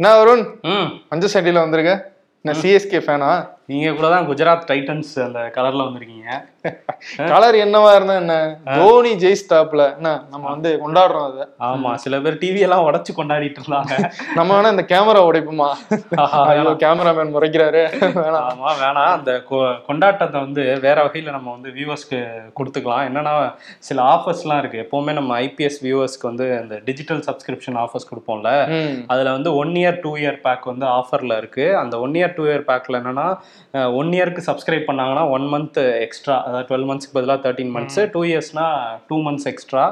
என்ன வருண் ம். மஞ்சள் சட்டியில வந்திருக்க. நான் சிஎஸ்கே ஃபேனா நீங்க கூட தான் குஜராத் டைட்டன்ஸ் அந்த கலர்ல வந்திருக்கீங்க. கலர் என்னவா இருந்தா என்ன? தோனி ஜெயிஸ்டாப்ல என்ன நம்ம வந்து கொண்டாடுறோம் அதை. ஆமா சில பேர் டிவி எல்லாம் உடைச்சு கொண்டாடிட்டு இருந்தாங்க. நம்ம வேணா இந்த கேமரா உடைப்போமா? ஐயோ கேமராமேன் முறைக்கிறாரு. வேணாம். ஆமா வேணாம். அந்த கொண்டாட்டத்தை வந்து வேற வகையில நம்ம வந்து வியூவர்ஸ்க்கு கொடுத்துக்கலாம். என்னன்னா சில ஆஃபர்ஸ்லாம் இருக்கு. எப்பவுமே நம்ம ஐபிஎஸ் வியூவர்ஸ்க்கு வந்து இந்த டிஜிட்டல் சப்ஸ்கிரிப்ஷன் ஆஃபர்ஸ் கொடுப்போம்ல. அதுல வந்து one year two year pack வந்து ஆஃபர்ல இருக்கு. அந்த ஒன் இயர் டூ இயர் பேக்ல என்னன்னா ஒன் இயர்க்கு சப்ஸ்கிரைப் பண்ணாங்கன்னா ஒன் மந்த் எக்ஸ்ட்ரா அதாவது டுவெல் மந்த்ஸ்க்கு பதிலாக தேர்ட்டின் மந்த்ஸ் டூ இயர்ஸ்னா டூ மந்த்ஸ் எக்ஸ்ட்ரா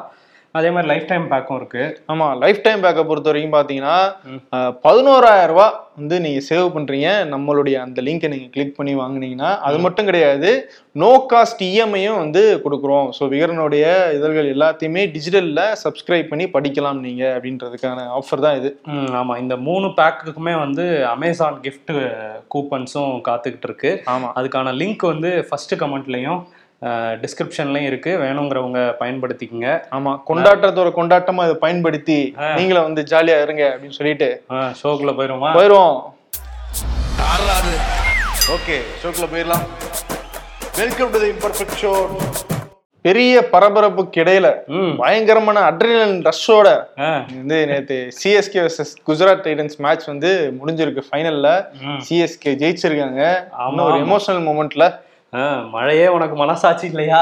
அதே மாதிரி லைஃப் டைம் பேக்கும் இருக்கு. ஆமா லைஃப் டைம் பேக்கை பொறுத்த வரைக்கும் பாத்தீங்கன்னா பதினோராயிரம் ரூபாய் வந்து நீங்க சேவ் பண்றீங்க. நம்மளுடைய அந்த லிங்கை நீங்க கிளிக் பண்ணி வாங்குனீங்கன்னா அது மட்டும் கிடையாது நோ காஸ்ட் இஎம்ஐயும் வந்து கொடுக்குறோம். ஸோ விகரனுடைய இதழ்கள் எல்லாத்தையுமே டிஜிட்டல்ல சப்ஸ்கிரைப் பண்ணி படிக்கலாம் நீங்க அப்படின்றதுக்கான ஆஃபர் தான் இது. ம், ஆமா. இந்த மூணு பேக்குக்குமே வந்து அமேசான் gift கூப்பன்ஸும் காத்துக்கிட்டு இருக்கு. ஆமா. அதுக்கான லிங்க் வந்து ஃபர்ஸ்ட் கமெண்ட்லயும் டிஸ்கிரிப்ஷன்லயும் இருக்கு. வேணுங்கிறவங்க பயன்படுத்திக்கங்க. ஆமா கொண்டாட்டத்தோட கொண்டாட்டமா இதை பயன்படுத்தி நீங்களும் வந்து ஜாலியா இருங்க அப்படின்னு சொல்லிட்டு. ஷோக்குள்ள போயிருவோமா? போயிரும் ஓகே ஷோக்குள்ள போயிடலாம். Welcome to the imperfect show பெரிய பரபரப்புக்கு இடையில ம். பயங்கரமான அட்ரினல் ரஷ்ஷோட வந்து நேத்து CSK versus Gujarat Titans match வந்து முடிஞ்சிருக்கு ஃபைனல்ல. சிஎஸ்கே ஜெயிச்சிருக்காங்க. இன்னும் ஒரு. எமோஷனல் மூமெண்ட்ல மழையே உனக்கு மனசாட்சி இல்லையா?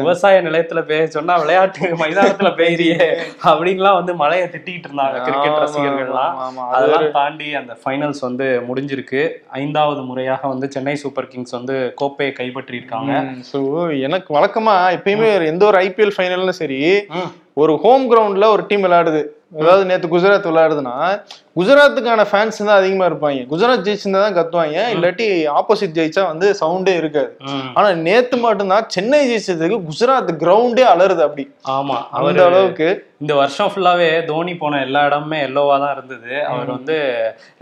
விவசாய நிலையத்துல பெய்ய சொன்னா விளையாட்டு மைதானத்துல பெய்யுறியே அப்படின்லாம் வந்து மழையை திட்டிட்டு இருந்தாங்க கிரிக்கெட் ரசிகர்கள்லாம். அதெல்லாம் தாண்டி அந்த ஃபைனல்ஸ் வந்து முடிஞ்சிருக்கு. ஐந்தாவது முறையாக வந்து சென்னை சூப்பர் கிங்ஸ் வந்து கோப்பையை கைப்பற்றி இருக்காங்க ஸோ எனக்கு வழக்கமா எப்பயுமே எந்த ஒரு ஐபிஎல் ஃபைனல்லும் சரி. ஒரு ஹோம் கிரவுண்ட்ல ஒரு டீம் விளையாடுது. அதாவது நேத்து குஜராத் விளையாடுதுன்னா குஜராத்துக்கான ஃபேன்ஸ் தான் அதிகமா இருப்பாங்க. குஜராத் ஜெயிச்சிருந்தா தான் கத்துவாங்க. இல்லாட்டி ஆப்போசிட் ஜெயிச்சா வந்து சவுண்டே இருக்காது. ஆனா நேத்து மட்டும்தான் சென்னை ஜெயிச்சதுக்கு குஜராத் கிரவுண்டே அலறுது அப்படி. ஆமா. அந்த அளவுக்கு இந்த வருஷம் ஃபுல்லாவே தோனி போன எல்லா இடமுமே எல்லோவா தான் இருந்தது. அவர் வந்து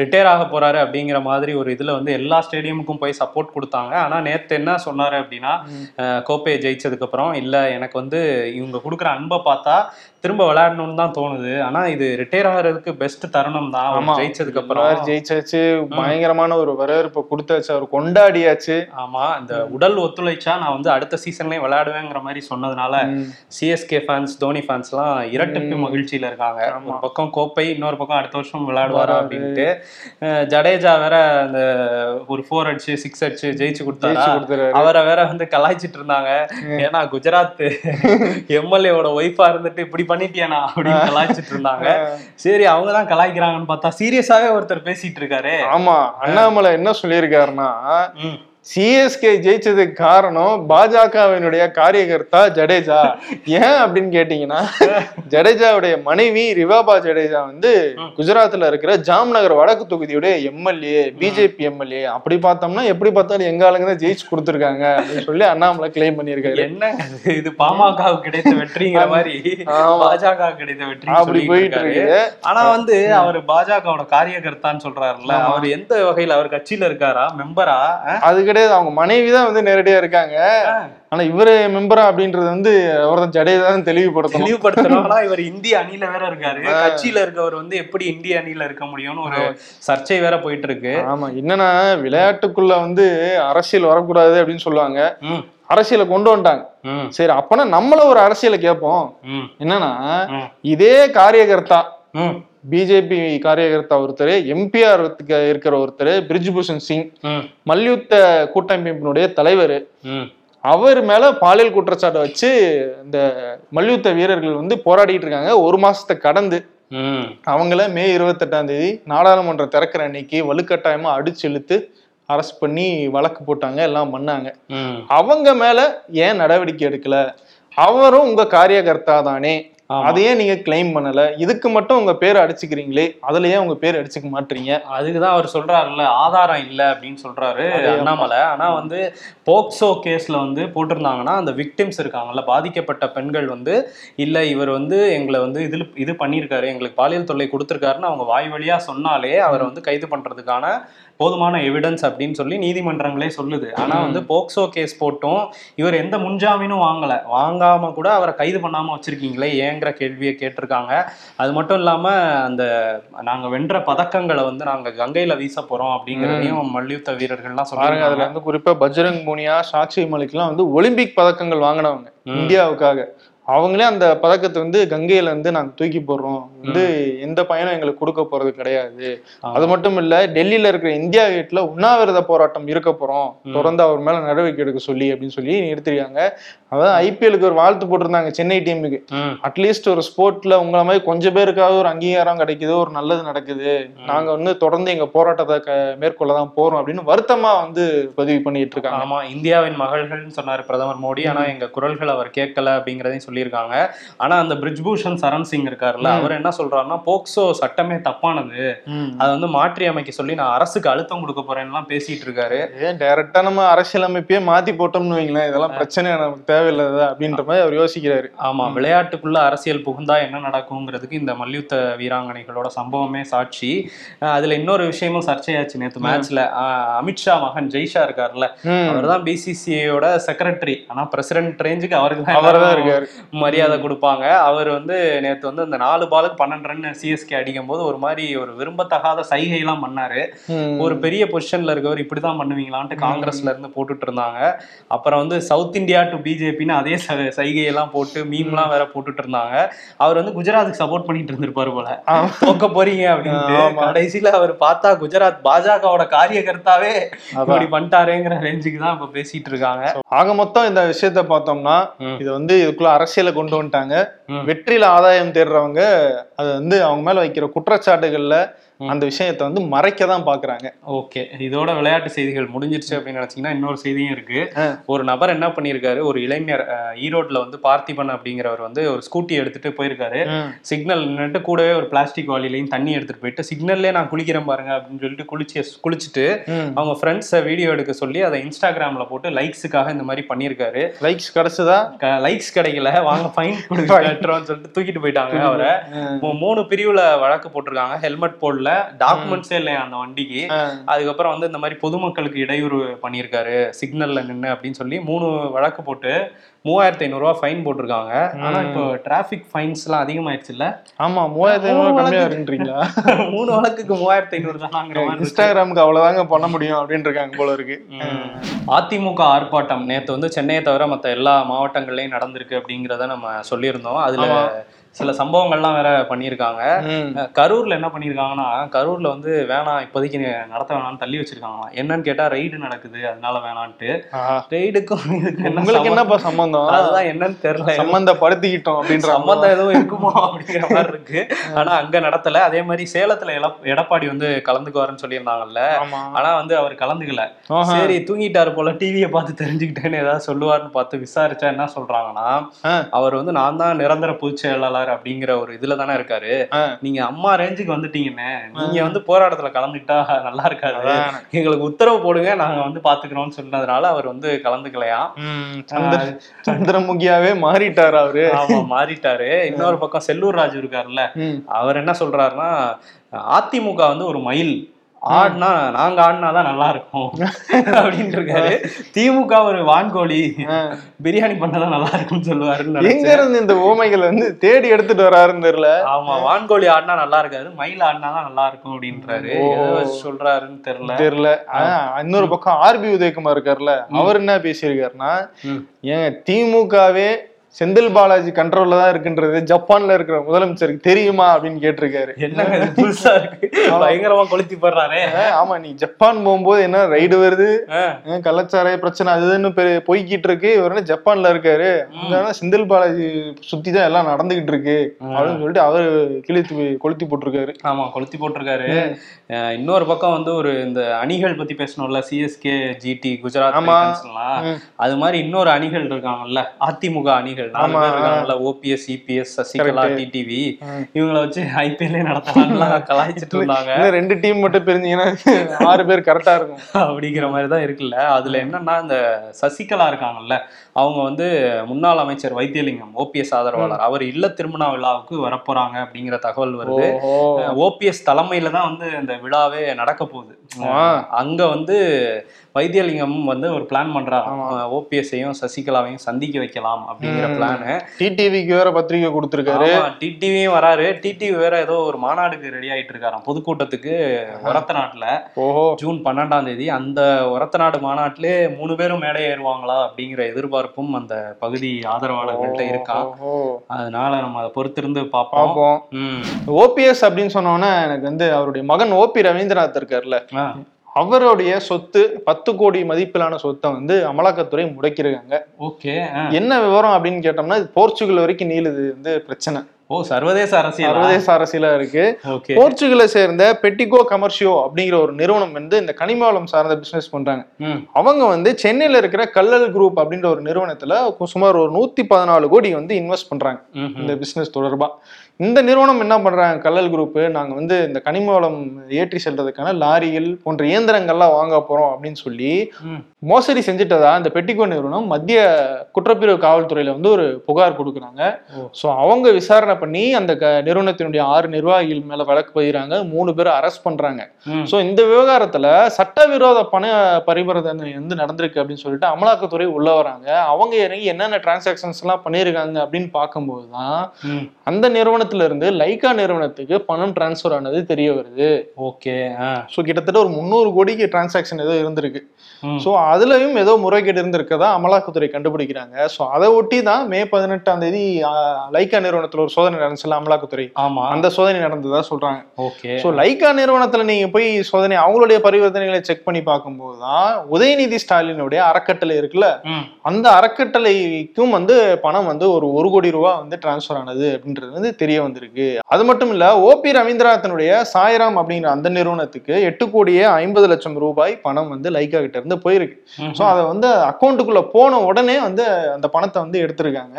ரிட்டையர் ஆக போறாரு அப்படிங்கிற மாதிரி ஒரு இதுல வந்து எல்லா ஸ்டேடியமுக்கும் போய் சப்போர்ட் கொடுத்தாங்க. ஆனா நேத்து என்ன சொன்னாரு அப்படின்னா கோப்பையை ஜெயிச்சதுக்கு அப்புறம் இல்ல எனக்கு வந்து இவங்க கொடுக்குற அன்பை பார்த்தா திரும்ப விளையாடணும்னு தான் தோணுது. ஆனா இது ரிட்டையர் ஆகிறதுக்கு பெஸ்ட் தருணம் தான். ஆமா. ஜெயிச்சதுக்கு அப்புறம் ஜெயிச்சாச்சு. பயங்கரமான ஒரு வரவேற்பை கொடுத்தாச்சு. அவர் கொண்டாடியாச்சு. ஆமா. இந்த உடல் ஒத்துழைச்சா நான் வந்து அடுத்த சீசன்லயும் விளையாடுவேங்கிற மாதிரி சொன்னதுனால சிஎஸ்கே ஃபேன்ஸ் தோனி ஃபேன்ஸ்லாம் இரட்டிப்பு மகிழ்ச்சியில இருக்காங்க. ஒரு பக்கம் கோப்பை இன்னொரு பக்கம் அடுத்த வருஷம் விளையாடுவாரா அப்படின்ட்டு. ஜடேஜா வேற அந்த ஒரு ஃபோர் அடிச்சு சிக்ஸ் அடிச்சு ஜெயிச்சு கொடுத்தாரா. அவரை வேற வந்து கலாய்ச்சிட்டு இருந்தாங்க. ஏன்னா குஜராத் எம்எல்ஏவோட ஒய்ஃபா இருந்துட்டு இப்படி பண்ணிட்டியானா அப்படின்னு கலாய்ச்சிட்டு இருந்தாங்க. சரி அவங்க தான் கலாய்க்கிறாங்கன்னு பார்த்தா சீரியஸாவே ஒருத்தர் பேசிட்டு இருக்காரு. ஆமா அண்ணாமலை என்ன சொல்லியிருக்காருன்னா. சிஎஸ்கே ஜெயிச்சதுக்கு காரணம் பாஜகவினுடைய காரியகர்த்தா ஜடேஜா. ஏன் அப்படின்னு கேட்டீங்கன்னா ஜடேஜாவுடைய மனைவி ரிவாபா ஜடேஜா வந்து குஜராத்ல இருக்கிற ஜாம்நகர் வடக்கு தொகுதியுடைய எம்எல்ஏ பிஜேபி எம்எல்ஏ. அப்படி பார்த்தோம்னா எப்படி பார்த்தாலும் எங்க ஆளுங்க தான் ஜெயிச்சு கொடுத்துருக்காங்க அப்படின்னு சொல்லி அண்ணாமலை கிளைம் பண்ணியிருக்காரு. என்ன? இது? பாமகவுக்கு கிடைத்த வெற்றிங்கிற மாதிரி. பாஜக கிடைத்த வெற்றி அப்படி போயிட்டு இருக்கு ஆனா வந்து அவர் பாஜகவோட காரியகர்த்தான்னு சொல்றாருல்ல. அவர் எந்த வகையில அவர் கட்சியில இருக்காரா? மெம்பரா? அது கிடையாது. அவங்க மனைவி தான் வந்து நேரடியா இருக்காங்க. ஆனா இவரு மெம்பரா அப்படின்றது வந்து அவர் தான் ஜடேஜா தான் தெளிவுபடுத்தணும் இவர் இந்திய அணியில வேற இருக்காரு. கட்சியில இருக்கவர் வந்து எப்படி இந்திய அணியில இருக்க முடியும்னு ஒரு சர்ச்சை வேற போயிட்டு இருக்கு ஆமா. என்னன்னா விளையாட்டுக்குள்ள வந்து அரசியல் வரக்கூடாது அப்படின்னு சொல்லுவாங்க. அரசியலை கொண்டு வந்துட்டாங்க. சரி அப்பனா நம்மள ஒரு அரசியலை கேட்போம். என்னன்னா. இதே காரியகர்த்தா பிஜேபி காரியகர்த்தா ஒருத்தர் எம்பிஆர் இருக்கிற ஒருத்தர் பிரிஜ்பூஷன் சிங் மல்யுத்த கூட்டமைப்பினுடைய தலைவர். அவர் மேல பாலியல் குற்றச்சாட்டை வச்சு இந்த மல்யுத்த வீரர்கள் வந்து போராடிட்டு இருக்காங்க ஒரு மாசத்தை கடந்து. அவங்கள மே இருபத்தெட்டாம் தேதி நாடாளுமன்றம் திறக்கிற அன்னைக்கு வலுக்கட்டாயமா அடிச்சு இழுத்து அரெஸ்ட் பண்ணி வழக்கு போட்டாங்க எல்லாம் பண்ணாங்க. அவங்க மேல ஏன் நடவடிக்கை எடுக்கல அவரும் உங்க காரியகர்த்தா தானே. அதையே நீங்க கிளைம் பண்ணல. இதுக்கு மட்டும் உங்க பேர் அடிச்சுக்கிறீங்களே அதுல ஏன் உங்க பேர் அடிச்சுக்க மாட்டீங்க. அதுக்குதான் அவர் சொல்றாருல்ல ஆதாரம் இல்ல அப்படின்னு சொல்றாரு அண்ணாமலை. ஆனா வந்து போக்சோ கேஸ்ல வந்து போட்டிருந்தாங்கன்னா அந்த விக்டிம்ஸ் இருக்காங்கல்ல பாதிக்கப்பட்ட பெண்கள் வந்து இல்ல இவர் வந்து எங்களை வந்து இதுல இது பண்ணியிருக்காரு எங்களுக்கு பாலியல் தொல்லை கொடுத்துருக்காருன்னு அவங்க வாய் வழியா சொன்னாலே அவரை வந்து கைது பண்றதுக்கான போதுமான எவிடன்ஸ் அப்படின்னு சொல்லி நீதிமன்றங்களே சொல்லுது. ஆனா வந்து போக்சோ கேஸ் போட்டும் இவர் எந்த முன்ஜாமீனும் வாங்கல. வாங்காம கூட அவரை கைது பண்ணாம வச்சிருக்கீங்களே ஏங்கிற கேள்வியை கேட்டிருக்காங்க. அது மட்டும் இல்லாம அந்த நாங்க வென்ற பதக்கங்களை வந்து நாங்க கங்கையில வீச போறோம் அப்படிங்கறதையும் மல்யுத்த வீரர்கள்லாம் பாருங்க அதுல சொல்றாங்க வந்து குறிப்பா பஜ்ரங் பூனியா சாட்சி மலிக்லாம் வந்து ஒலிம்பிக் பதக்கங்கள் வாங்கினவங்க இந்தியாவுக்காக. அவங்களே அந்த பதக்கத்தை வந்து கங்கையில இருந்து நாங்க தூக்கி போடுறோம். வந்து எந்த பயனும் எங்களுக்கு கொடுக்க போறது கிடையாது. அது மட்டும் இல்ல டெல்லியில இருக்கிற இந்தியா கேட்ல உண்ணாவிரத போராட்டம் இருக்க போறோம். தொடர்ந்து அவர் மேல நடவடிக்கை எடுக்க சொல்லி அப்படின்னு சொல்லி நிறுத்திருக்காங்க. அதாவது ஐபிஎலுக்கு ஒரு வாழ்த்து போட்டிருந்தாங்க சென்னை டீமுக்கு. அட்லீஸ்ட் ஒரு ஸ்போர்ட்ல உங்களை மாதிரி கொஞ்சம் பேருக்காவது ஒரு அங்கீகாரம் கிடைக்குது ஒரு நல்லது நடக்குது. நாங்க வந்து தொடர்ந்து எங்க போராட்டத்தை க- மேற்கொள்ள தான் போறோம் அப்படின்னு வருத்தமா வந்து பதிவு பண்ணிட்டு இருக்காங்க. ஆமா இந்தியாவின் மகள்கள்னு சொன்னாரு பிரதமர் மோடி. ஆனா எங்க குரல்கள் அவர் கேட்கல அப்படிங்கறதையும் சொல்லியிருக்காங்க. ஆனா அந்த பிரிஜ்பூஷன் சரண் சிங் இருக்காருல்ல அவர் என்ன சொல்றாருன்னா போக்சோ சட்டமே தப்பானது. அதை வந்து மாற்றி அமைக்க சொல்லி நான் அரசுக்கு அழுத்தம் கொடுக்க போறேன்லாம் பேசிட்டு இருக்காரு. ஏன் டைரக்டா நம்ம அரசியலமைப்பே மாத்தி போட்டோம்னு வைங்களேன் இதெல்லாம் பிரச்சனை நமக்கு தேவையில்லாததா அப்படின்ற மாதிரி அவர் யோசிக்கிறாரு. ஆமா விளையாட்டுக்குள்ள அரசியல் புகுந்தா என்ன நடக்குங்கிறதுக்கு இந்த மல்யுத்த வீராங்கனைகளோட சம்பவமே சாட்சி. அதுல இன்னொரு விஷயமும் சர்ச்சையாச்சு நேத்து மேட்ச்ல அமித்ஷா மகன் ஜெய்ஷா இருக்காருல்ல ம். அவர் தான் பிசிசிஐயோட செக்ரட்டரி ஆனா பிரசிடென்ட் ரேஞ்சுக்கு அவருக்கு தான் அவர்தான். மரியாதை கொடுப்பாங்க. அவர் வந்து நேத்து வந்து அந்த நாலு பாலுக்கு பன்னெண்டு ரன் சிஎஸ்கே அடிக்கும் போது ஒரு மாதிரி ஒரு விரும்பத்தகாத சைகை எல்லாம் பண்ணாரு. ஒரு பெரிய பொசிஷன்ல இருக்கவர் இப்படிதான் பண்ணுவீங்களான்ட்டு காங்கிரஸ்ல இருந்து போட்டுட்டு இருந்தாங்க அப்புறம் வந்து சவுத் இந்தியா டு பிஜேபின்னு அதே ச- சைகையெல்லாம் போட்டு மீம்லாம் வேற போட்டுட்டு இருந்தாங்க அவர் வந்து குஜராத்துக்கு சப்போர்ட் பண்ணிட்டு இருந்திருப்பாரு போல. தோக்க போறீங்க அப்படின்ட்டு ஆமா. கடைசியில அவர் பார்த்தா குஜராத் பாஜகவோட காரியகர்த்தாவே. இப்படி பண்ணிட்டாரேங்கிற ரேஞ்சுக்கு தான் இப்ப பேசிட்டு இருக்காங்க ஆக மொத்தம் இந்த விஷயத்த பார்த்தோம்னா. இது வந்து இதுக்குள்ள அரசியலை கொண்டு வந்துட்டாங்க. வெற்றியில ஆதாயம் தேடுறவங்க அது வந்து அவங்க மேல வைக்கிற குற்றச்சாட்டுகள்ல அந்த விஷயத்தை வந்து மறைக்க தான் பாக்குறாங்க. ஓகே. இதோட விளையாட்டு செய்திகள் முடிஞ்சிருச்சு அப்படின்னு நினைச்சீங்கன்னா இன்னொரு செய்தியும் இருக்கு. ஒரு நபர் என்ன பண்ணியிருக்காரு? ஒரு இளைஞர் ஈரோட்ல வந்து பார்த்திபன் அப்படிங்கிறவர் வந்து ஒரு ஸ்கூட்டி எடுத்துட்டு போயிருக்காரு. சிக்னல் நின்னுட்டு கூடவே ஒரு பிளாஸ்டிக் வாளிலையும் தண்ணி எடுத்துட்டு போயிட்டு சிக்னல்லே நான் குளிக்கிறேன் பாருங்க அப்படின்னு சொல்லிட்டு குளிச்சு குளிச்சுட்டு. அவங்க ஃப்ரெண்ட்ஸை வீடியோ எடுக்க சொல்லி அதை இன்ஸ்டாகிராம்ல போட்டு லைக்ஸுக்காக இந்த மாதிரி பண்ணியிருக்காரு. லைக்ஸ் கிடைச்சதா? லைக்ஸ் கிடைக்கல. வாங்க ஃபைன் சொல்லிட்டு தூக்கிட்டு போயிட்டாங்க அவரை. மூணு பிரிவுல வழக்கு போட்டிருக்காங்க. ஹெல்மெட் போடல. டாக்குமெண்ட்ஸே இல்லையா அந்த வண்டிக்கு. அதுக்கப்புறம் வந்து இந்த மாதிரி பொதுமக்களுக்கு இடையூறு பண்ணியிருக்காரு. சிக்னல்ல நின்னு அப்படின்னு சொல்லி மூணு வழக்கு போட்டு மூவாயிரத்தி ஐநூறுரூவா ஃபைன் போட்டிருக்காங்க. ஆனா இப்போ டிராஃபிக் ஃபைன்ஸ் எல்லாம் அதிகமாயிருச்சு இல்ல ஆமா மூவாயிரத்தி ஐநூறு மூணு கம்மியா வழக்குக்கு மூவாயிரத்தி ஐநூறு இருக்கு. இன்ஸ்டாகிராமுக்கு அவ்வளவுதாங்க பண்ண முடியும் அப்படின்னு இருக்காங்க போல இருக்கு. அதிமுக ஆர்ப்பாட்டம் நேத்து வந்து சென்னையை தவிர மத்த எல்லா மாவட்டங்கள்லயும் நடந்திருக்கு அப்படிங்கிறத நம்ம சொல்லியிருந்தோம். அதுல. சில சம்பவங்கள்லாம் வேற பண்ணியிருக்காங்க. கரூர்ல என்ன பண்ணிருக்காங்கன்னா கரூர்ல வந்து வேணாம் இப்போதைக்கு நடத்த வேணாம்னு தள்ளி வச்சிருக்காங்களாம். என்னன்னு கேட்டா ரைடு நடக்குது அதனால வேணான்ட்டு. ரைடுக்கும் உங்களுக்கு? என்னப்பா சம்பந்தம்? அதுதான் என்னன்னு தெரியல. சம்பந்தப்படுத்திக்கிட்டோம் அப்படின்ற சம்பந்தம் எதுவும் இருக்குமோ அப்படிங்கிற மாதிரி இருக்கு. ஆனா அங்க நடத்தல. அதே மாதிரி சேலத்துல எடப்பாடி வந்து கலந்துக்குவாருன்னு சொல்லியிருந்தாங்கல்ல. ஆனா வந்து அவர் கலந்துக்கல. சரி தூங்கிட்டாரு போல டிவியை பார்த்து தெரிஞ்சுக்கிட்டேன்னு ஏதாவது சொல்லுவாருன்னு பார்த்து விசாரிச்சா என்ன சொல்றாங்கன்னா. அவர் வந்து நான் தான் நிரந்தர பொதுச் செயலாளர் அப்படிங்கிற ஒரு இதுல தானே இருக்காரு. நீங்க அம்மா ரேஞ்சுக்கு வந்துட்டீங்கன்னு நீங்க வந்து போராட்டத்துல கலந்துக்கிட்டா நல்லா இருக்காது. எங்களுக்கு உத்தரவு போடுங்க நாங்க வந்து பாத்துக்கிறோம்னு சொன்னதுனால அவர் வந்து சந்திர சந்திரமுகியாவே மாறிட்டாரு அவரு. ஆமா மாறிட்டாரு. இன்னொரு பக்கம் செல்லூர் ராஜு இருக்காருல்ல. அவர் என்ன சொல்றாருன்னா அதிமுக வந்து ஒரு மயில். ஆடினா நாங்க ஆடினாதான் நல்லா இருக்கும் அப்படின்னு இருக்காரு திமுக ஒரு வான்கோழி. பிரியாணி பண்ணதான் நல்லா இருக்கும்னு சொல்லுவாருன்னு எங்க. இருந்து இந்த ஊமைகளை வந்து தேடி எடுத்துட்டு வராருன்னு தெரியல. ஆமா வான்கோழி ஆடினா நல்லா இருக்காது மயில் ஆடினாதான் நல்லா இருக்கும் அப்படின்றாரு. சொல்றாருன்னு தெரியல. தெரியல. இன்னொரு பக்கம் ஆர்பி உதயகுமார் இருக்காருல்ல. அவர் என்ன பேசியிருக்காருன்னா. ஏங்க திமுகவே செந்தில் பாலாஜி கண்ட்ரோல்ல தான் இருக்குன்றது ஜப்பான்ல இருக்கிற முதலமைச்சருக்கு தெரியுமா அப்படின்னு கேட்டிருக்காரு. இது புதுசா இருக்கு? பயங்கரமா கொளுத்தி போடுறாரே. ஆமா நீ ஜப்பான் போகும்போது என்ன ரைடு வருது? கள்ளச்சாராய பிரச்சனை அது இதுன்னு பெரிய போய்கிட்டு இருக்கு. இவர் என்ன ஜப்பான்ல இருக்காரு? செந்தில் பாலாஜி சுத்தி தான் எல்லாம் நடந்துகிட்டு இருக்கு. அப்படின்னு சொல்லிட்டு அவர் கிழித்து கொளுத்தி போட்டிருக்காரு. ஆமா கொளுத்தி போட்டிருக்காரு. இன்னொரு பக்கம் வந்து ஒரு இந்த அணிகள் பத்தி பேசணும்ல சிஎஸ்கே ஜிடி குஜராத். அது மாதிரி இன்னொரு அணிகள் இருக்காங்கல்ல அதிமுக அணிகள். ஓபிஎஸ் சசிகலா. டிடிவி ம். இவங்கள வச்சு கலாய்ச்சிட்டு இருந்தாங்க ரெண்டு டீம் மட்டும் பிரிஞ்சீங்கன்னா ஆறு பேர் கரெக்டா இருக்கும் அப்படிங்கிற மாதிரி தான் இருக்குல்ல அதுல என்னன்னா இந்த சசிகலா இருக்காங்கல்ல அவங்க வந்து முன்னாள் அமைச்சர் வைத்தியலிங்கம் ஓபிஎஸ் ஆதரவாளர் அவர் இல்ல திருமண விழாவுக்கு வரப்போறாங்க அப்படிங்கிற தகவல் வருது. ஓபிஎஸ் தலைமையில தான் வந்து இந்த விழாவே நடக்க போகுது. அங்க வந்து வைத்தியலிங்கம் வந்து ஒரு பிளான் பண்றாரு ஆமா. ஓபிஎஸ்ஸையும் சசிகலாவையும் சந்திக்க வைக்கலாம் அப்படிங்கிற பிளானு டிடிவிக்கு வேற பத்திரிகை கொடுத்திருக்காரு. டிடிவியும் வராரு. டிடிவி வேற ஏதோ ஒரு மாநாடுக்கு ரெடி ஆயிட்டு இருக்காராம் பொதுக்கூட்டத்துக்கு ஒரத்த நாட்டுல ஓஹோ. ஜூன் பன்னெண்டாம் தேதி அந்த ஒரத்த நாடு மாநாட்டிலே மூணு பேரும் மேடை ஏறுவாங்களா அப்படிங்கிற எதிர்பார்ப்பும் அந்த பகுதி ஆதரவாளர்கள்ட்ட இருக்கான். அதனால நம்ம அதை பொறுத்திருந்து பார்ப்போம். ஓபிஎஸ் அப்படின்னு சொன்னோன்னே எனக்கு வந்து அவருடைய மகன் ஓபி ரவீந்திரநாத் இருக்கார்ல. அவருடைய சொத்து பத்து கோடி மதிப்பிலான சொத்தை வந்து அமலாக்கத்துறை முடக்கிருக்காங்க ஓகே. என்ன விவரம் அப்படின்னு கேட்டோம்னா இது போர்ச்சுகல் வரைக்கும் நீளுது வந்து பிரச்சனை ஓ சர்வதேச அரசியல்? சர்வதேச அரசியலா இருக்கு. போர்ச்சுகலை சேர்ந்த பெட்டிகோ கமர்ஷியோ அப்படிங்கிற ஒரு நிறுவனம் வந்து இந்த கனிம வளம் சார்ந்த பிசினஸ் பண்றாங்க. அவங்க வந்து சென்னையில இருக்கிற கல்லல் குரூப் அப்படின்ற ஒரு நிறுவனத்துல சுமார் ஒரு நூத்தி பதினாலு கோடி வந்து இன்வெஸ்ட் பண்றாங்க. இந்த பிசினஸ் தொடர்பா. இந்த நிறுவனம் என்ன பண்றாங்க? கல்லல் குரூப் நாங்க வந்து இந்த கனிம வளம் ஏற்றி செல்றதுக்கான லாரிகள் போன்ற இயந்திரங்கள்லாம் வாங்க போறோம் அப்படின்னு சொல்லி மோசடி செஞ்சுட்டதா இந்த பெட்டிகோ நிறுவனம் மத்திய குற்றப்பிரிவு காவல்துறையில வந்து ஒரு புகார் கொடுக்குறாங்க. ஸோ அவங்க விசாரணை பண்ணி அந்த நிறுவனத்தினுடைய ஆறு நிர்வாகிகள் மேல வழக்கு பதிகிறாங்க. மூணு பேரை அரெஸ்ட் பண்றாங்க. ஸோ இந்த விவகாரத்துல சட்டவிரோத பண பரிவர்த்தனை வந்து நடந்திருக்கு அப்படின்னு சொல்லிட்டு அமலாக்கத்துறை உள்ள வராங்க. அவங்க இறங்கி என்னென்ன டிரான்சாக்ஷன்ஸ் எல்லாம் பண்ணியிருக்காங்க அப்படின்னு பார்க்கும்போது தான் அந்த நிறுவனத்துல இருந்து லைக்கா நிறுவனத்துக்கு பணம் டிரான்ஸ்ஃபர் ஆனது தெரிய வருது. ஓகே ஸோ கிட்டத்தட்ட ஒரு முந்நூறு கோடிக்கு டிரான்சாக்ஷன் ஏதோ இருந்திருக்கு. ஸோ அதுலயும் ஏதோ முறைகேடு இருந்திருக்கதா அமலாக்கத்துறை கண்டுபிடிக்கிறாங்க. ஸோ அதை ஒட்டி தான் மே பதினெட்டாம் தேதி ஆ, லைக்கா நிறுவனத்துல ஒரு சோதனை நடந்துச்சுல அமலாக்கத்துறை. ஆமா. அந்த சோதனை நடந்ததா சொல்றாங்க. ஓகே. ஸோ லைக்கா நிறுவனத்துல நீங்க போய் சோதனை அவங்களுடைய பரிவர்த்தனைகளை செக் பண்ணி பார்க்கும்போது தான் உதயநிதி ஸ்டாலினுடைய அறக்கட்டளை இருக்குல்ல? அந்த அறக்கட்டளைக்கும் வந்து பணம் வந்து ஒரு ஒரு கோடி ரூபாய் வந்து டிரான்ஸ்ஃபர் ஆனது அப்படின்றது வந்து தெரிய வந்திருக்கு. அது மட்டும் இல்ல ஓபி ரவீந்திரநாதனுடைய சாய்ராம் அப்படிங்கிற அந்த நிறுவனத்துக்கு எட்டு கோடியே ஐம்பது லட்சம் ரூபாய் பணம் வந்து லைக்கா கிட்ட இருந்து போயிருக்கு. ஸோ அதை வந்து அக்கௌண்ட்டுக்குள்ள போன உடனே வந்து அந்த பணத்தை வந்து எடுத்திருக்காங்க.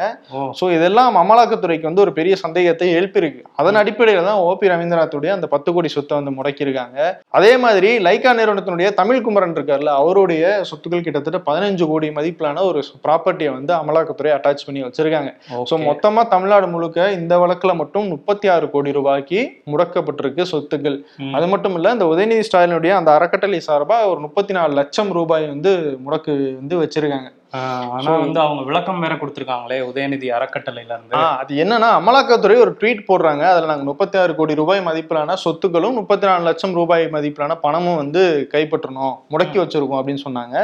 ஸோ இதெல்லாம் அமலாக்கத்துறைக்கு வந்து ஒரு பெரிய சந்தேகத்தை எழுப்பியிருக்கு. அதன் அடிப்படையில் தான் ஓபி ரவீந்திரநாத்துடைய அந்த பத்து கோடி சொத்தை வந்து முடக்கியிருக்காங்க. அதே மாதிரி லைக்கா நிறுவனத்தினுடைய தமிழ் குமரன் இருக்கார்ல அவருடைய சொத்துக்கள் கிட்டத்தட்ட பதினஞ்சு கோடி மதிப்பிலான ஒரு ப்ராப்பர்ட்டியை வந்து அமலாக்கத்துறை அட்டாச் பண்ணி வச்சிருக்காங்க. ஸோ ஓகே மொத்தமா தமிழ்நாடு முழுக்க இந்த வழக்குல மட்டும் முப்பத்தி ஆறு கோடி ரூபாய்க்கு முடக்கப்பட்டிருக்கு சொத்துக்கள். அது மட்டும் இல்ல இந்த உதயநிதி ஸ்டாலினுடைய அந்த அறக்கட்டளை சார்பா ஒரு முப்பத்தி நாலு லட்சம் ரூபாய் வந்து முடக்கு வந்து வச்சிருக்காங்க. ஆனா வந்து அவங்க விளக்கம் வேற கொடுத்திருக்காங்களே உதயநிதி அறக்கட்டளையில இருந்து அது என்னன்னா அமலாக்கத்துறை ஒரு ட்வீட் போடுறாங்க. அதுல நாங்க முப்பத்தி ஆறு கோடி ரூபாய் மதிப்பிலான சொத்துக்களும் முப்பத்தி நாலு லட்சம் ரூபாய் மதிப்பிலான பணமும் வந்து கைப்பற்றணும் முடக்கி வச்சிருக்கோம் அப்படின்னு சொன்னாங்க.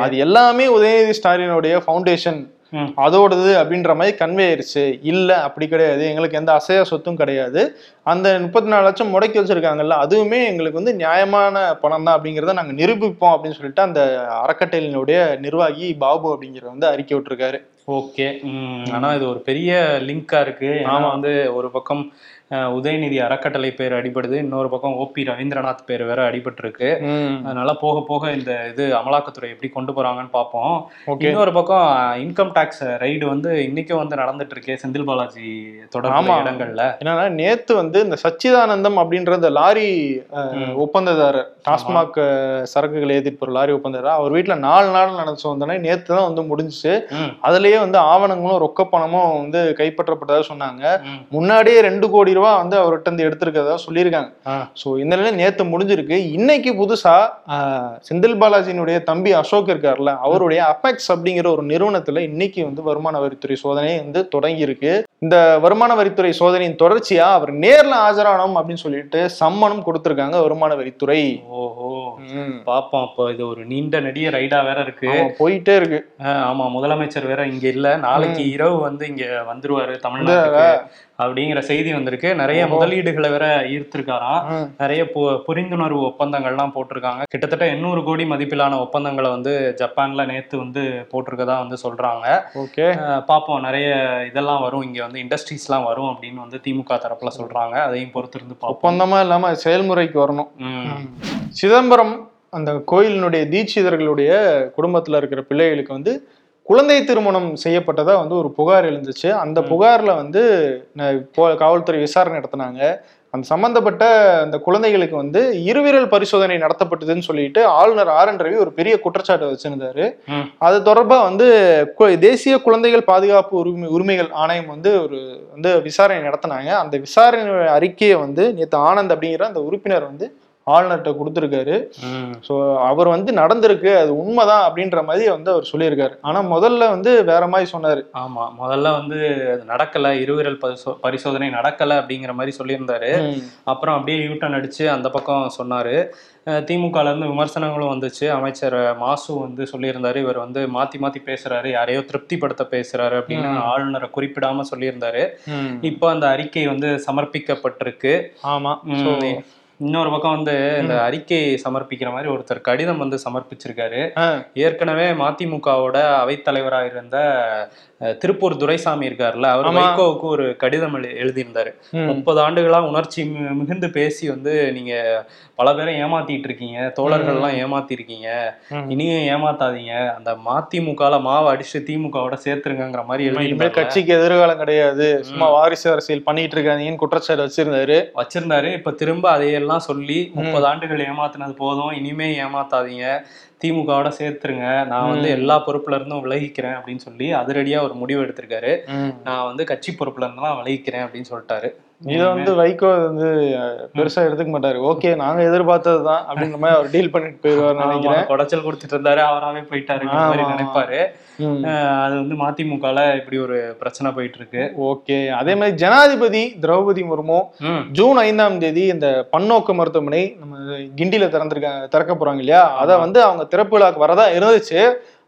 அது எல்லாமே உதயநிதி ஸ்டாலினுடைய ஃபவுண்டேஷன். அதோடது அப்படின்ற மாதிரி கன்வே ஆயிருச்சு. இல்ல அப்படி கிடையாது. எங்களுக்கு எந்த அசையா சொத்தும் கிடையாது. அந்த முப்பத்தி நாலு லட்சம் முடக்கி வச்சிருக்காங்கல்ல அதுவுமே எங்களுக்கு வந்து நியாயமான பணம் தான் அப்படிங்கிறத நாங்க நிரூபிப்போம் அப்படின்னு சொல்லிட்டு அந்த அறக்கட்டளையினுடைய நிர்வாகி பாபு அப்படிங்கிற வந்து அறிக்கை விட்டுருக்காரு. ஓகே. ம், ஆனா இது ஒரு பெரிய லிங்கா இருக்கு. ஆனா வந்து ஒரு பக்கம் உதயநிதி அறக்கட்டளை பேர் அடிபடுது. இன்னொரு பக்கம் ஓபி ரவீந்திரநாத் பேர் வேற அடிபட்டிருக்கு. அதனால போக போக இந்த இது அமலாக்கத்துறை எப்படி கொண்டு போறாங்கன்னு பார்ப்போம் இன்னொரு பக்கம் இன்கம் டாக்ஸ் ரைடு வந்து இன்னைக்கும் வந்து நடந்துட்டு இருக்கே செந்தில் பாலாஜி தொடர்பு ஆமா. இடங்கள்ல. என்னன்னா நேத்து வந்து இந்த சச்சிதானந்தம் அப்படின்ற இந்த லாரி. ஒப்பந்ததாரர் டாஸ்மாக் சரக்குகள் போற லாரி ஒப்பந்ததாரர் அவர் வீட்டுல நாலு நாள் நடந்து வந்தோடனே நேத்து தான் வந்து முடிஞ்சுச்சு. அதுலயே வந்து ஆவணங்களும் ரொக்க பணமும் வந்து கைப்பற்றப்பட்டதா சொன்னாங்க. முன்னாடியே ரெண்டு கோடி ரூபாய் வந்து அவர்கிட்ட இருந்து எடுத்திருக்கிறதா சொல்லியிருக்காங்க. ஸோ இந்த நிலையில நேத்து முடிஞ்சிருக்கு. இன்னைக்கு புதுசா செந்தில் பாலாஜியினுடைய தம்பி அசோக் இருக்கார்ல அவருடைய அபெக்ஸ் அப்படிங்கிற ஒரு நிறுவனத்துல இன்னைக்கு வந்து வருமான வரித்துறை சோதனை வந்து தொடங்கி இருக்கு இந்த வருமான வரித்துறை சோதனையின் தொடர்ச்சியா அவர் நேர்ல ஆஜரானோம் அப்படின்னு சொல்லிட்டு சம்மனும் கொடுத்திருக்காங்க வருமான வரித்துறை. ஓஹோ. பாப்போம். அப்போ இது ஒரு நீண்ட நெடிய ரைடா வேற இருக்கு. போயிட்டே இருக்கு. ஆமா முதலமைச்சர் வேற இங்க இல்ல. நாளைக்கு இரவு வந்து இங்க வந்துருவாரு தமிழ்நாட்டுக்கு. அப்படிங்கிற செய்தி வந்திருக்கு. நிறைய. முதலீடுகளை வேற ஈர்த்திருக்காராம். நிறைய புரிந்துணர்வு ஒப்பந்தங்கள்லாம் போட்டிருக்காங்க. கிட்டத்தட்ட எண்ணூறு கோடி மதிப்பிலான ஒப்பந்தங்களை வந்து ஜப்பான்ல நேத்து வந்து போட்டிருக்கதா வந்து சொல்றாங்க. ஓகே. பார்ப்போம் நிறைய இதெல்லாம் வரும். இங்க வந்து இண்டஸ்ட்ரீஸ்லாம் வரும் அப்படின்னு வந்து திமுக தரப்புல சொல்றாங்க. அதையும் பொறுத்திருந்து ஒப்பந்தமா இல்லாம செயல்முறைக்கு வரணும். சிதம்பரம் அந்த கோயிலினுடைய தீட்சிதர்களுடைய குடும்பத்துல இருக்கிற பிள்ளைகளுக்கு வந்து குழந்தை திருமணம் செய்யப்பட்டதா வந்து ஒரு புகார் எழுந்துச்சு அந்த. புகார்ல வந்து காவல்துறை விசாரணை நடத்தினாங்க அந்த சம்பந்தப்பட்ட அந்த குழந்தைகளுக்கு வந்து இருவிரல் பரிசோதனை நடத்தப்பட்டதுன்னு சொல்லிட்டு ஆளுநர் ஆர் என் ரவி ஒரு பெரிய குற்றச்சாட்டு வச்சிருந்தாரு. அது தொடர்பா வந்து தேசிய குழந்தைகள் பாதுகாப்பு உரிமை உரிமைகள் ஆணையம் வந்து ஒரு வந்து விசாரணை நடத்தினாங்க அந்த விசாரணை அறிக்கையை வந்து நேற்று ஆனந்த் அப்படிங்கிற அந்த உறுப்பினர் வந்து ஆளுநர்கிட்ட கொடுத்துருக்காரு. ஸோ அவர் வந்து நடந்திருக்கு அது உண்மைதான் அப்படின்ற மாதிரி வந்து அவர் சொல்லியிருக்காரு. ஆனா முதல்ல வந்து வேற மாதிரி சொன்னாரு. ஆமா முதல்ல வந்து நடக்கல இருவிரல் பரிசோ பரிசோதனை நடக்கல அப்படிங்கிற மாதிரி சொல்லியிருந்தாரு. அப்புறம் அப்படியே யூட்டன் அடிச்சு அந்த பக்கம் சொன்னாரு. அஹ் திமுகல இருந்து விமர்சனங்களும் வந்துச்சு. அமைச்சர் மாசு வந்து சொல்லியிருந்தாரு இவர் வந்து மாத்தி மாத்தி பேசுறாரு யாரையோ திருப்திப்படுத்த பேசுறாரு அப்படின்னு. ஆளுநரை குறிப்பிடாம சொல்லியிருந்தாரு. இப்போ அந்த அறிக்கை வந்து சமர்ப்பிக்கப்பட்டிருக்கு. ஆமா. ம், So, இன்னொரு பக்கம் வந்து இந்த அறிக்கை சமர்ப்பிக்கிற மாதிரி ஒருத்தர் கடிதம் வந்து சமர்ப்பிச்சிருக்காரு. ஏற்கனவே மதிமுகவோட அவைத்தலைவராக இருந்த திருப்பூர் துரைசாமி இருக்காருல்ல அவர். வைகோவுக்கு ஒரு கடிதம் எழு- எழுதியிருந்தாரு. முப்பது ஆண்டுகளா உணர்ச்சி மிகுந்து பேசி வந்து நீங்க பல பேரை ஏமாத்திட்டு இருக்கீங்க தோழர்கள்லாம் ஏமாத்திருக்கீங்க. ம். இனியும் ஏமாத்தாதீங்க. அந்த மதிமுகல மாவை அடிச்சு திமுகவோட சேர்த்துருங்கிற மாதிரி எழுதியிருந்தாரு கட்சிக்கு எதிர்காலம் கிடையாது. சும்மா வாரிசு அரசியல் பண்ணிட்டு இருக்காதீங்கன்னு குற்றச்சாட்டு வச்சிருந்தாரு. வச்சிருந்தாரு. இப்ப திரும்ப அதையெல்லாம் சொல்லி முப்பது ஆண்டுகள் ஏமாத்தினது போதும். இனிமே ஏமாத்தாதீங்க. திமுகவோட சேர்த்துருங்க. நான் வந்து எல்லா பொறுப்புல இருந்தும் விலகிக்கிறேன் அப்படின்னு சொல்லி அதிரடியா ஒரு முடிவு எடுத்திருக்காரு. நான் வந்து கட்சி பொறுப்புல இருந்தெல்லாம் விலகிக்கிறேன் அப்படின்னு சொல்லிட்டாரு. இத வந்து வைகோ வந்து பெருசா எடுத்துக்க மாட்டாரு. ஓகே நாங்க எதிர்பார்த்ததுதான் அப்படின்ற மாதிரி அவர் டீல் பண்ணிட்டு போயிருவாரு நினைக்கிறேன். குடைச்சல் கொடுத்துட்டு இருந்தாரு அவராவே போயிட்டாரு மாதிரி. நினைப்பாரு. அது வந்து மதிமுகல இப்படி ஒரு பிரச்சனை போயிட்டு இருக்கு ஓகே அதே மாதிரி ஜனாதிபதி திரௌபதி முர்மு ஜூன் ஐந்தாம் தேதி இந்த பன்னோக்கு மருத்துவமனை நம்ம கிண்டில திறந்திருக்காங்க திறக்க போறாங்க இல்லையா? அதை வந்து அவங்க திறப்பு விழாக்கு வரதா இருந்துச்சு.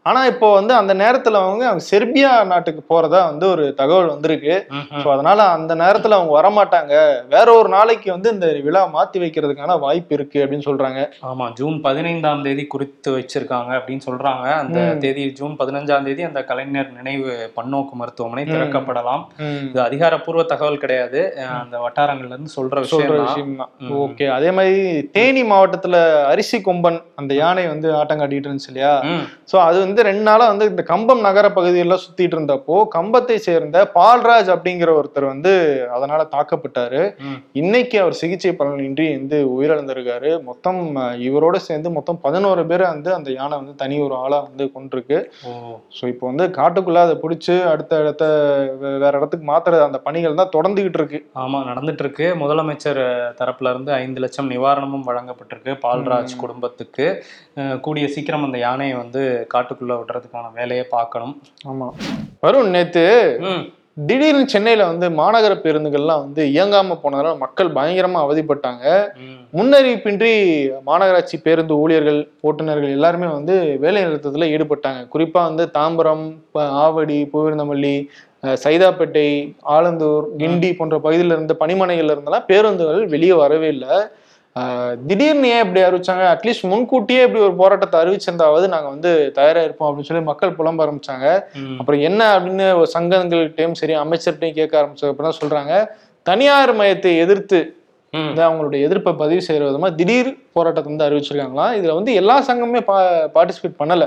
ஆனா இப்போ வந்து அந்த நேரத்துல அவங்க அவங்க செர்பியா நாட்டுக்கு போறதா வந்து ஒரு தகவல் வந்திருக்கு. ஸோ அதனால அந்த நேரத்துல அவங்க வரமாட்டாங்க. வேற ஒரு நாளைக்கு வந்து இந்த விழா மாத்தி வைக்கிறதுக்கான வாய்ப்பு இருக்கு அப்படின்னு சொல்றாங்க. ஆமா ஜூன் பதினைந்தாம் தேதி குறித்து வச்சிருக்காங்க அப்படின்னு சொல்றாங்க. அந்த. தேதி ஜூன் பதினஞ்சாம் தேதி அந்த கலைஞர் நினைவு பன்னோக்கு மருத்துவமனை. திறக்கப்படலாம். இது அதிகாரப்பூர்வ தகவல் கிடையாது. அந்த வட்டாரங்கள்ல இருந்து சொல்ற விஷயம். ஓகே. அதே மாதிரி தேனி மாவட்டத்துல அரிசி கொம்பன் அந்த யானை வந்து ஆட்டம் காட்டிட்டு இருந்துச்சு இல்லையா? சோ அது வந்து ரெண்டு நாளா வந்து இந்த கம்பம் நகர பகுதியெல்லாம் சுத்திட்டு இருந்தப்போ கம்பத்தை சேர்ந்த பால்ராஜ் அப்படிங்கிற ஒருத்தர் வந்து அதனால தாக்கப்பட்டாரு. இன்னைக்கு அவர் சிகிச்சை பலனின்றி வந்து உயிரிழந்திருக்காரு. மொத்தம் இவரோட சேர்ந்து மொத்தம் பதினோரு பேரை வந்து அந்த யானை வந்து தனி ஒரு ஆளா வந்து கொண்டிருக்கு ஸோ இப்போ வந்து காட்டுக்குள்ள அதை பிடிச்சி அடுத்த இடத்த வேற இடத்துக்கு மாத்துறது அந்த பணிகள் தான் தொடர்ந்துகிட்டு இருக்கு. ஆமா நடந்துட்டு இருக்கு முதலமைச்சர் தரப்புல இருந்து ஐந்து லட்சம் நிவாரணமும் வழங்கப்பட்டிருக்கு பால்ராஜ் குடும்பத்துக்கு. கூடிய சீக்கிரம் அந்த யானையை வந்து காட்டுக்குள்ள விடுறதுக்கான வேலையை பார்க்கணும். ஆமா. வருண் நேத்து திடீர்னு சென்னையில வந்து மாநகர பேருந்துகள்லாம் வந்து இயங்காம போனதால மக்கள் பயங்கரமா அவதிப்பட்டாங்க. முன்னறிவிப்பின்றி மாநகராட்சி பேருந்து ஊழியர்கள் ஓட்டுநர்கள் எல்லாருமே வந்து வேலை நிறுத்தத்துல ஈடுபட்டாங்க. குறிப்பா வந்து தாம்பரம் ஆவடி பூவிருந்தமல்லி சைதாப்பேட்டை ஆலந்தூர் கிண்டி போன்ற பகுதியில இருந்த பணிமனைகள்ல இருந்தெல்லாம் பேருந்துகள் வெளியே வரவே இல்லை. திடீர்னு ஏன் இப்படி அறிவிச்சாங்க அட்லீஸ்ட் முன்கூட்டியே இப்படி ஒரு போராட்டத்தை அறிவிச்சிருந்தாவது நாங்க வந்து தயாரா இருப்போம் அப்படின்னு சொல்லி மக்கள் புலம்ப ஆரம்பிச்சாங்க. அப்புறம் என்ன அப்படின்னு சங்கங்கள்கிட்டயும் சரி அமைச்சர்கிட்டையும் கேட்க ஆரம்பிச்சது அப்புறம் சொல்றாங்க. தனியார் மயத்தை எதிர்த்து அவங்களுடைய எதிர்ப்பை பதிவு செய்யற விதமா திடீர் போராட்டத்தை வந்து அறிவிச்சிருக்காங்களாம் இதுல வந்து எல்லா சங்கமுமே பா பார்ட்டிசிபேட் பண்ணல.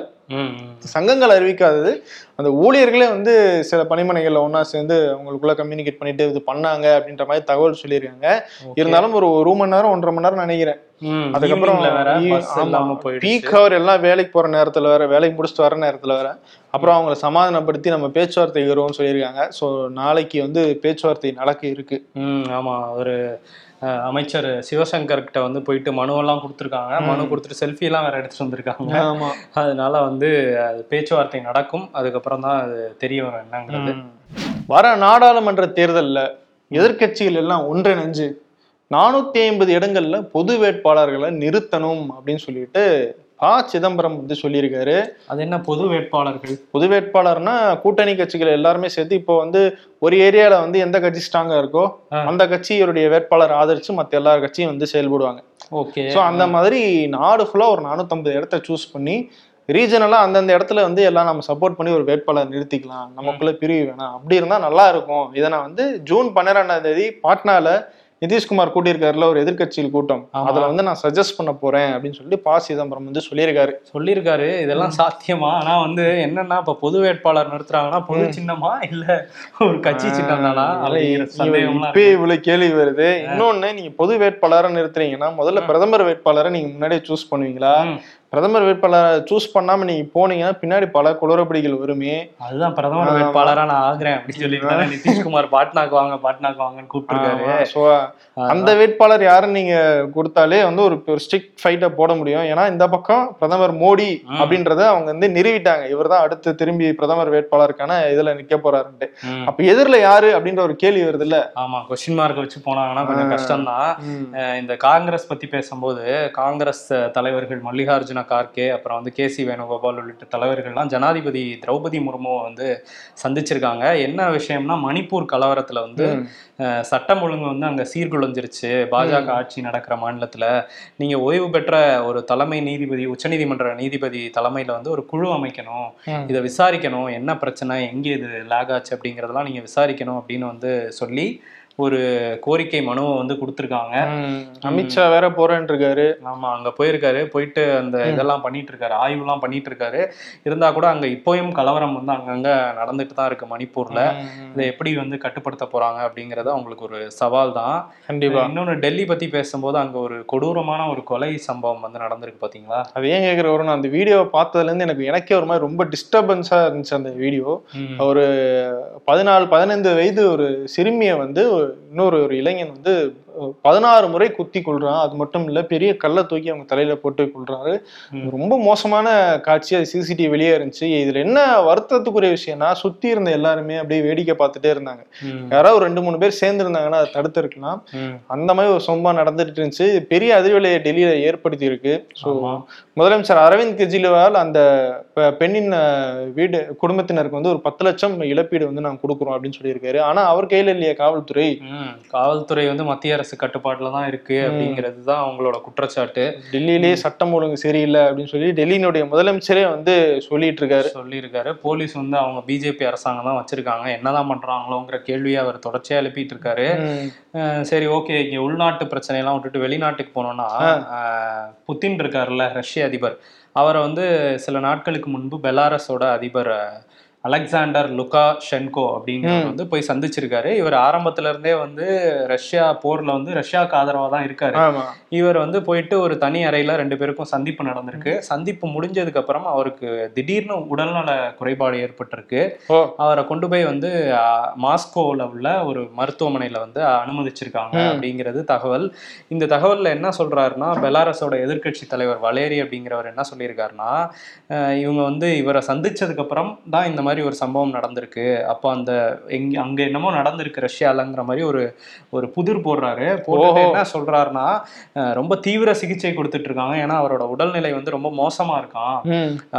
சங்கங்கள் அறிவிக்காதது. அந்த ஊழியர்களே வந்து சில பணிமனைகள்ல ஒண்ணா சேர்ந்து அவங்களுக்குள்ள கம்யூனிகேட் பண்ணிட்டு இது பண்ணாங்க அப்படின்ற மாதிரி தகவல் சொல்லியிருக்காங்க. இருந்தாலும் ஒரு ஒரு மணி நேரம் ஒன்றரை மணி நேரம் நினைக்கிறேன். அதுக்கப்புறம். பீக் ஹவர் எல்லாம் வேலைக்கு போற நேரத்துல வேற வேலைக்கு முடிச்சுட்டு வர நேரத்துல வேற. அப்புறம் அவங்கள சமாதானப்படுத்தி நம்ம பேச்சுவார்த்தை வருவோம்னு சொல்லியிருக்காங்க. ஸோ நாளைக்கு வந்து பேச்சுவார்த்தை நடக்க இருக்கு. ஆமா. ஒரு அமைச்சர் சிவசங்கர் கிட்ட வந்து போயிட்டு மனுவெல்லாம் கொடுத்துருக்காங்க. மனு கொடுத்துட்டு செல்ஃபி எல்லாம் வேற எடுத்துட்டு வந்திருக்காங்க. ஆமா. அதனால வந்து அது பேச்சுவார்த்தை நடக்கும். அதுக்கப்புறம் தான் அது தெரிய வரும் என்னங்கிறது. வர நாடாளுமன்ற தேர்தல்ல எதிர்க்கட்சிகள் எல்லாம் ஒன்றிணைஞ்சு நானூத்தி ஐம்பது இடங்கள்ல பொது வேட்பாளர்களை நிறுத்தணும் அப்படின்னு சொல்லிட்டு ப சிதம்பரம் வந்து சொல்லியிருக்காரு. அது என்ன பொது வேட்பாளர்கள்? பொது வேட்பாளர்னா கூட்டணி கட்சிகள் எல்லாருமே சேர்த்து இப்போ வந்து ஒரு ஏரியால வந்து எந்த கட்சி ஸ்ட்ராங்கா இருக்கோ. அந்த கட்சியோடைய வேட்பாளர் ஆதரிச்சு மத்த எல்லா கட்சியும் வந்து செயல்படுவாங்க. ஓகே. ஸோ அந்த மாதிரி நாடு ஃபுல்லா ஒரு நானூத்தம்பது இடத்த சூஸ் பண்ணி ரீஜனலா அந்தந்த இடத்துல வந்து எல்லாம் நம்ம சப்போர்ட் பண்ணி ஒரு வேட்பாளர் நிறுத்திக்கலாம். நமக்குள்ள பிரிவு வேணாம். அப்படி இருந்தா நல்லா இருக்கும். இதை நான் வந்து ஜூன் பன்னிரெண்டாம் தேதி பாட்னால நிதிஷ்குமார் கூட்டியிருக்காருல ஒரு எதிர்க்கட்சியில் கூட்டம். அதுல வந்து நான் சஜஸ்ட் பண்ண போறேன் அப்படின்னு சொல்லிட்டு ப. சிதம்பரம் வந்து சொல்லியிருக்காரு. சொல்லியிருக்காரு. இதெல்லாம் சாத்தியமா? ஆனா வந்து என்னன்னா இப்ப பொது வேட்பாளர் நிறுத்துறாங்கன்னா பொது சின்னமா இல்ல ஒரு கட்சி சின்னம் தானா இப்பயே இவ்வளவு கேள்வி வருது. இன்னொன்னு நீங்க பொது வேட்பாளரை நிறுத்துறீங்கன்னா முதல்ல பிரதமர் வேட்பாளரை நீங்க முன்னாடியே சூஸ் பண்ணுவீங்களா. பிரதமர் வேட்பாளரை சூஸ் பண்ணாம நீங்க போனீங்கன்னா பின்னாடி பல குளறுபடிகள் வருமே. அதுதான் பிரதமர் வேட்பாளரா நான் ஆகுறேன் அப்படின்னு சொல்லிட்டு நிதிஷ்குமார் பாட்னாக்கு வாங்க பாட்னாக்கு வாங்கன்னு கூப்பிட்டுருக்காரு. அந்த வேட்பாளர் யாருன்னு நீங்க கொடுத்தாலே வந்து ஒரு ஸ்ட்ரிக்ட் ஃபைட்டை போட முடியும். ஏன்னா இந்த பக்கம் பிரதமர் மோடி அப்படின்றத அவங்க வந்து நிறுவிட்டாங்க இவர்தான் அடுத்து திரும்பி பிரதமர் வேட்பாளருக்கான இதுல நிக்க போறாருன்ட்டு. அப்ப எதிரில யாரு அப்படின்ற ஒரு கேள்வி வருது இல்ல ஆமா கொஸ்டின் மார்க் வச்சு போனாங்கன்னா கொஞ்சம் கஷ்டம்தான். அஹ் இந்த காங்கிரஸ் பத்தி பேசும்போது காங்கிரஸ் தலைவர்கள் மல்லிகார்ஜுன கார்கே அப்புறம் வந்து கே சி வேணுகோபால் உள்ளிட்ட தலைவர்கள்லாம் ஜனாதிபதி திரௌபதி முர்முவை வந்து சந்திச்சிருக்காங்க. என்ன விஷயம்னா மணிப்பூர் கலவரத்துல வந்து சட்டம் ஒழுங்கு வந்து அங்க சீர்குலைஞ்சிருச்சு. பாஜக ஆட்சி நடக்கிற மாநிலத்துல. நீங்க ஓய்வு பெற்ற ஒரு தலைமை நீதிபதி உச்சநீதிமன்ற நீதிபதி தலைமையில வந்து ஒரு குழு அமைக்கணும். இதை விசாரிக்கணும். என்ன பிரச்சனை? எங்கே இது லேக் ஆச்சு? அப்படிங்கறதெல்லாம் நீங்க விசாரிக்கணும் அப்படின்னு வந்து சொல்லி ஒரு கோரிக்கை மனுவை வந்து கொடுத்துருக்காங்க. அமித்ஷா வேற போறேன்னு இருக்காரு ஆமா அங்க போயிருக்காரு. போயிட்டு அந்த இதெல்லாம் பண்ணிட்டு இருக்காரு ஆய்வுலாம் பண்ணிட்டு இருக்காரு இருந்தா கூட அங்க இப்போயும் கலவரம் வந்து அங்கங்க நடந்துட்டு தான் இருக்கு மணிப்பூர்ல. இதை எப்படி வந்து கட்டுப்படுத்த போறாங்க அப்படிங்கறது அவங்களுக்கு ஒரு சவால் தான். கண்டிப்பா. இன்னொன்னு டெல்லி பத்தி பேசும்போது அங்க ஒரு கொடூரமான ஒரு கொலை சம்பவம் வந்து நடந்திருக்கு பாத்தீங்களா? அது ஏன் கேக்குற ஒரு நான் அந்த வீடியோவை பார்த்ததுல இருந்து எனக்கு எனக்கே ஒரு மாதிரி ரொம்ப டிஸ்டர்பன்ஸா இருந்துச்சு அந்த வீடியோ. ஒரு பதினாலு பதினைந்து வயது ஒரு சிறுமியை வந்து இன்னொரு ஒரு இளைஞன் வந்து பதினாறு முறை குத்தி கொள்றான் அது மட்டும் இல்ல பெரிய கல்லை தூக்கி அவங்க தலையில போட்டு கொள்றாரு. ரொம்ப மோசமான காட்சி அது சிசிடிவி வெளியே இருந்துச்சு இதுல என்ன வருத்தத்துக்குரிய விஷயம்னா சுத்தி இருந்த எல்லாருமே அப்படியே வேடிக்கை பார்த்துட்டே இருந்தாங்க. யாராவது ஒரு ரெண்டு மூணு பேர் சேர்ந்து இருந்தாங்கன்னா அதை தடுத்து இருக்கலாம் ம். அந்த மாதிரி ஒரு சம்பவம் நடந்துட்டு இருந்துச்சு பெரிய அதிர்வலையை டெல்லியில ஏற்படுத்தி இருக்கு ஸோ. முதலமைச்சர் அரவிந்த் கெஜ்ரிவால் அந்த பெண்ணின் வீடு குடும்பத்தினருக்கு வந்து ஒரு பத்து லட்சம் இழப்பீடு வந்து நாங்க கொடுக்குறோம் அப்படின்னு சொல்லியிருக்காரு ஆனா அவர் கையில இல்லையா காவல்துறை. காவல்துறை வந்து மத்திய அரசு கட்டுப்பாட்டுல தான் இருக்கு அப்படிங்கிறது தான் அவங்களோட குற்றச்சாட்டு. டெல்லியிலேயே சட்டம் ஒழுங்கு சரியில்லை அப்படின்னு சொல்லி டெல்லியினுடைய முதலமைச்சரே வந்து சொல்லிட்டு இருக்காரு சொல்லியிருக்காரு. போலீஸ் வந்து அவங்க பிஜேபி அரசாங்கம் தான் வச்சிருக்காங்க. என்னதான் பண்றாங்களோங்கிற கேள்வியை அவர் தொடர்ச்சியா எழுப்பிட்டு இருக்காரு சரி ஓகே இங்க உள்நாட்டு பிரச்சனையெல்லாம் விட்டுட்டு வெளிநாட்டுக்கு போனோம்னா புத்தின் இருக்காருல்ல ரஷ்ய அதிபர். அவரை வந்து சில நாட்களுக்கு முன்பு பெலாரஸோட அதிபர் அலெக்சாண்டர் லுகா ஷென்கோ அப்படிங்கிறவர் வந்து போய் சந்திச்சிருக்காரு. இவர் ஆரம்பத்துல இருந்தே வந்து ரஷ்யா போர்ல வந்து ரஷ்யாவுக்கு ஆதரவா தான் இருக்காரு இவர் வந்து போயிட்டு ஒரு தனி அறையில ரெண்டு பேருக்கும் சந்திப்பு நடந்திருக்கு. சந்திப்பு முடிஞ்சதுக்கு அப்புறம் அவருக்கு திடீர்னு உடல்நல குறைபாடு ஏற்பட்டிருக்கு. அவரை கொண்டு போய் வந்து மாஸ்கோவில் உள்ள ஒரு மருத்துவமனையில வந்து அனுமதிச்சிருக்காங்க அப்படிங்கிறது தகவல். இந்த தகவல்ல என்ன சொல்றாருன்னா பெலாரஸோட எதிர்க்கட்சி தலைவர் வலேரி அப்படிங்கிறவர் என்ன சொல்லியிருக்காருன்னா இவங்க வந்து இவரை சந்திச்சதுக்கு அப்புறம் தான் இந்த மாதிரி ஒரு சம்பவம் நடந்திருக்கு. அப்போ அந்த எங்க அங்க என்னமோ நடந்திருக்கு ரஷ்யாலங்கிற மாதிரி ஒரு ஒரு புதிர் போடுறாரு. ஓஹோ. என்ன சொல்றாருன்னா ரொம்ப தீவிர சிகிச்சை கொடுத்துட்டு இருக்காங்க ஏன்னா அவரோட உடல்நிலை வந்து ரொம்ப மோசமா இருக்கான்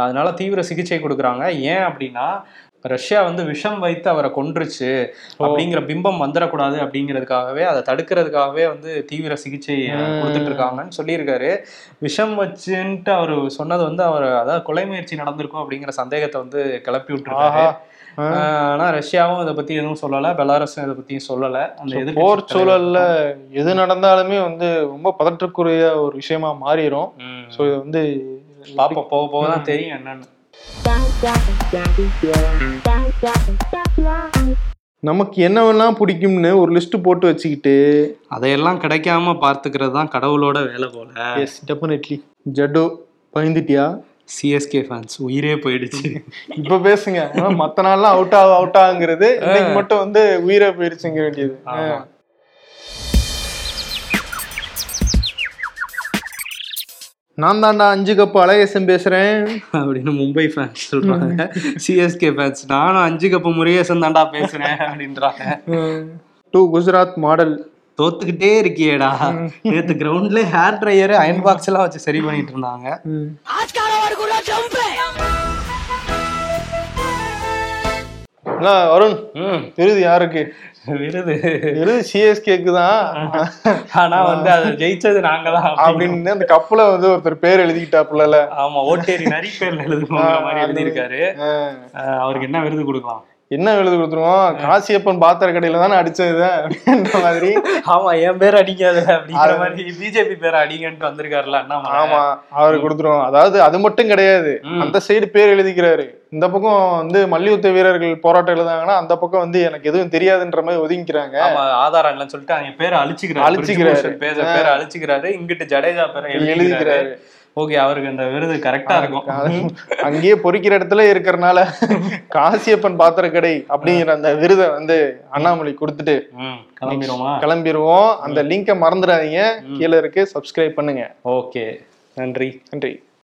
அதனால தீவிர சிகிச்சை கொடுக்குறாங்க. ஏன் அப்படின்னா ரஷ்யா வந்து விஷம் வைத்து அவரை கொன்றுச்சு. அப்படிங்கிற பிம்பம் வந்துடக்கூடாது அப்படிங்கிறதுக்காகவே அதை தடுக்கிறதுக்காகவே வந்து தீவிர சிகிச்சை கொடுத்துட்டு இருக்காங்கன்னு சொல்லியிருக்காரு. விஷம் வச்சுன்ட்டு அவர் சொன்னது வந்து அவர் அதாவது கொலை முயற்சி நடந்திருக்கும் அப்படிங்கிற சந்தேகத்தை வந்து கிளப்பி விட்டுருக்காரு. ஆனா ரஷ்யாவும் இதை பத்தி எதுவும் சொல்லல பெலாரஸும் இதை பத்தியும் சொல்லல. அந்த போர் சூழல்ல எது நடந்தாலுமே வந்து ரொம்ப பதற்றக்குரிய ஒரு விஷயமா மாறிடும். ஸோ இது வந்து பாப்போம் போக போக தான் தெரியும் என்னன்னு. நமக்கு என்னவெல்லாம் பிடிக்கும்னு ஒரு லிஸ்ட் போட்டு வச்சுக்கிட்டு அதையெல்லாம் கிடைக்காம பார்த்துக்கிறது தான் கடவுளோட வேலை போல. எஸ் டெஃபினெட்லி ஜட்டு பயந்துட்டியா? சிஎஸ்கே ஃபேன்ஸ் உயிரே போயிடுச்சு. இப்ப பேசுங்க. மத்த நாள்லாம் அவுட் ஆக அவுட் ஆகுங்கிறது இன்னைக்கு மட்டும் வந்து உயிரை போயிருச்சுங்க வேண்டியது. நான் தான்டா அஞ்சு கப்பு அழகேசன் பேசுறேன். அப்படின்னு மும்பை ஃபேன்ஸ் சொல்றாங்க. சிஎஸ்கே ஃபேன்ஸ் நானும் அஞ்சு கப்பு முருகேசன் தான்டா பேசுறேன் அப்படின்றாங்க. டூ குஜராத் மாடல். தோத்துக்கிட்டே இருக்கியேடா. நேத்து கிரவுண்ட்ல ஹேர் ட்ரையர் அயன் பாக்ஸ் எல்லாம் வச்சு சரி பண்ணிட்டு இருந்தாங்க. அருண் விருது யாருக்கு? விருது. விருது சிஎஸ்கேக்கு தான். ஆனா வந்து அதை ஜெயிச்சது நாங்க தான் அப்படின்னு அந்த கப்புல வந்து ஒருத்தர் பேர் எழுதிக்கிட்டாப்புல ஆமா ஓட்டேரி நரி பேர்ல எழுதுங்கிற மாதிரி எழுதியிருக்காரு. அவருக்கு என்ன விருது கொடுக்கலாம்? என்ன விருது கொடுத்துருவோம்? காசியப்பன் பாத்திர கடையில தானே அடிச்சது அப்படின்ற மாதிரி. ஆமா என் பேர் அடிக்காத அப்படிங்கிற மாதிரி பிஜேபி பேர் அடிங்கன்ட்டு வந்திருக்காருல்ல அண்ணாமலை ஆமா அவருக்கு கொடுத்துருவோம். அதாவது அது மட்டும் கிடையாது. அந்த சைடு பேர் எழுதிக்கிறாரு. இந்த பக்கம் வந்து மல்யுத்த வீரர்கள் போராட்டம் எழுதாங்கன்னா அந்த பக்கம் வந்து எனக்கு எதுவும் தெரியாதுன்ற மாதிரி ஒதுங்கிக்கிறாங்க. ஆதாரம் இல்லைன்னு சொல்லிட்டு அவங்க பேரை அழிச்சுக்கிறாரு. அழிச்சுக்கிறாரு. பேர பேரை அழிச்சுக்கிறாரு. இங்கிட்டு ஜடேஜா பேரை எழுதிக்கிறாரு. ஓகே அவருக்கு அந்த விருது கரெக்டா இருக்கும். அங்கேயே பொறிக்கிற இடத்துல இருக்கிறனால காசியப்பன் பாத்திரக்கடை அப்படிங்கிற அந்த விருதை வந்து அண்ணாமலை கொடுத்துட்டு கிளம்பிடுவோமா கிளம்பிடுவோம் அந்த லிங்கை மறந்துடாதீங்க. கீழே இருக்கு. சப்ஸ்கிரைப் பண்ணுங்க. ஓகே நன்றி. நன்றி.